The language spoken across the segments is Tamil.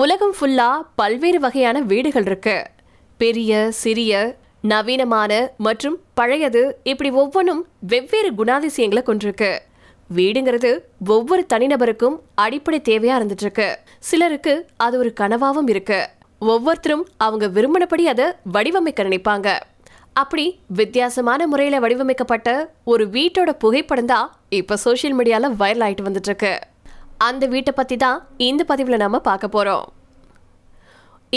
உலகம் ஃபுல்லா பல்வேறு வகையான வீடுகள் இருக்கு. பெரிய சிறிய நவீனமான மற்றும் பழையது இப்படி ஒவ்வொன்றும் வெவ்வேறு குணாதிசயங்களை கொண்டிருக்கு. வீடுங்கிறது ஒவ்வொரு தனிநபருக்கும் அடிப்படை தேவையா இருந்துட்டு இருக்கு சிலருக்கு அது ஒரு கனவாவும் இருக்கு. ஒவ்வொருத்தரும் அவங்க விரும்பினபடி அதை வடிவமைக்க நினைப்பாங்க. அப்படி வித்தியாசமான முறையில் வடிவமைக்கப்பட்ட ஒரு வீட்டோட புகைப்படம் தான் இப்ப சோஷியல் மீடியால வைரல் ஆயிட்டு வந்துட்டு இருக்கு அந்த வீட்டை பற்றி தான் இந்த பதிவில் நம்ம பார்க்க போகிறோம்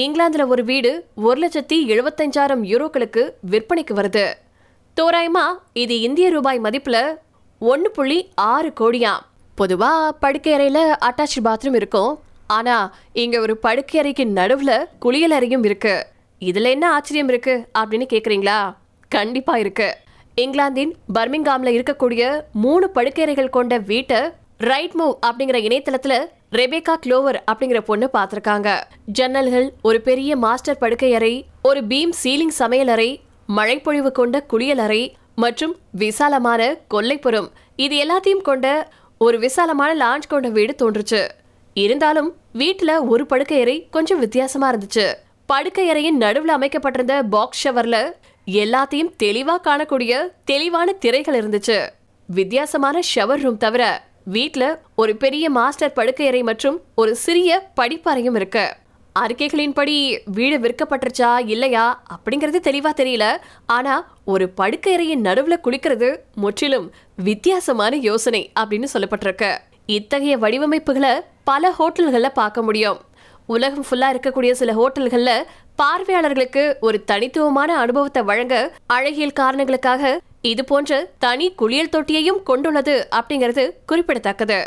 இங்கிலாந்தில் ஒரு வீடு ஒரு லட்சத்தி எழுபத்தஞ்சாயிரம் யூரோக்களுக்கு விற்பனைக்கு வருது. தோராயமா இது இந்திய ரூபாய் மதிப்பில் ஒன்று புள்ளி ஆறு கோடியாம் பொதுவாக படுக்கையறையில் அட்டாச் பாத்ரூம் இருக்கும். ஆனால் இங்கே ஒரு படுக்கை அறைக்கு குளியலறையும் குளியல் அறையும் இருக்கு. இதில் என்ன ஆச்சரியம் இருக்கு அப்படின்னு கேட்குறீங்களா கண்டிப்பாக இருக்கு. இங்கிலாந்தின் பர்மிங்காமில் இருக்கக்கூடிய மூணு படுக்கையறைகள் கொண்ட வீட்டை ரைட் மூவ் அப்படிங்கிற இணையதளத்துல ரெபேகா க்ளோவர் அப்படிங்கிற பொண்ணு பார்த்திருக்காங்க. ஜன்னல்கள் ஒரு பெரிய மாஸ்டர் படுக்கை அறை ஒரு பீம் சீலிங் சமையலறை மழைப்பொழிவு கொண்ட குளியலறை மற்றும் விசாலமான கொல்லைப்புறம். இது எல்லாத்தையும் கொண்ட ஒரு விசாலமான லான்ச் கொண்ட வீடு தோன்றுச்சு. இருந்தாலும் வீட்டுல ஒரு படுக்கை அறை கொஞ்சம் வித்தியாசமா இருந்துச்சு. படுக்கை அறையின் நடுவில் அமைக்கப்பட்டிருந்த பாக்ஸ் ஷவர்ல எல்லாத்தையும் தெளிவா காணக்கூடிய தெளிவான திரைகள் இருந்துச்சு. வித்தியாசமான ஷவர் ரூம் தவிர வீட்ல ஒரு பெரிய மாஸ்டர் படுக்கை அறை மற்றும் ஒரு சிறிய படிப்பறையும் இருக்கு. அறிக்கைகளின்படி வீடு விற்கப்பட்டுருச்சா இல்லையா அப்படிங்கிறது தெளிவா தெரியல. ஆனா ஒரு படுக்கை அறையின் நடுவுல குளிக்கிறது முற்றிலும் வித்தியாசமான யோசனை அப்படின்னு சொல்லப்பட்டிருக்கு. இத்தகைய வடிவமைப்புகளை பல ஹோட்டல்களில் பார்க்க முடியும். உலகம் ஃபுல்லா இருக்கக்கூடிய சில ஹோட்டல்கள்ல பார்வையாளர்களுக்கு ஒரு தனித்துவமான அனுபவத்தை வழங்க அழகியல் காரணங்களுக்காக இது போன்ற தனி குளியல் தொட்டியையும் கொண்டுள்ளது அப்படிங்கிறது குறிப்பிடத்தக்கது.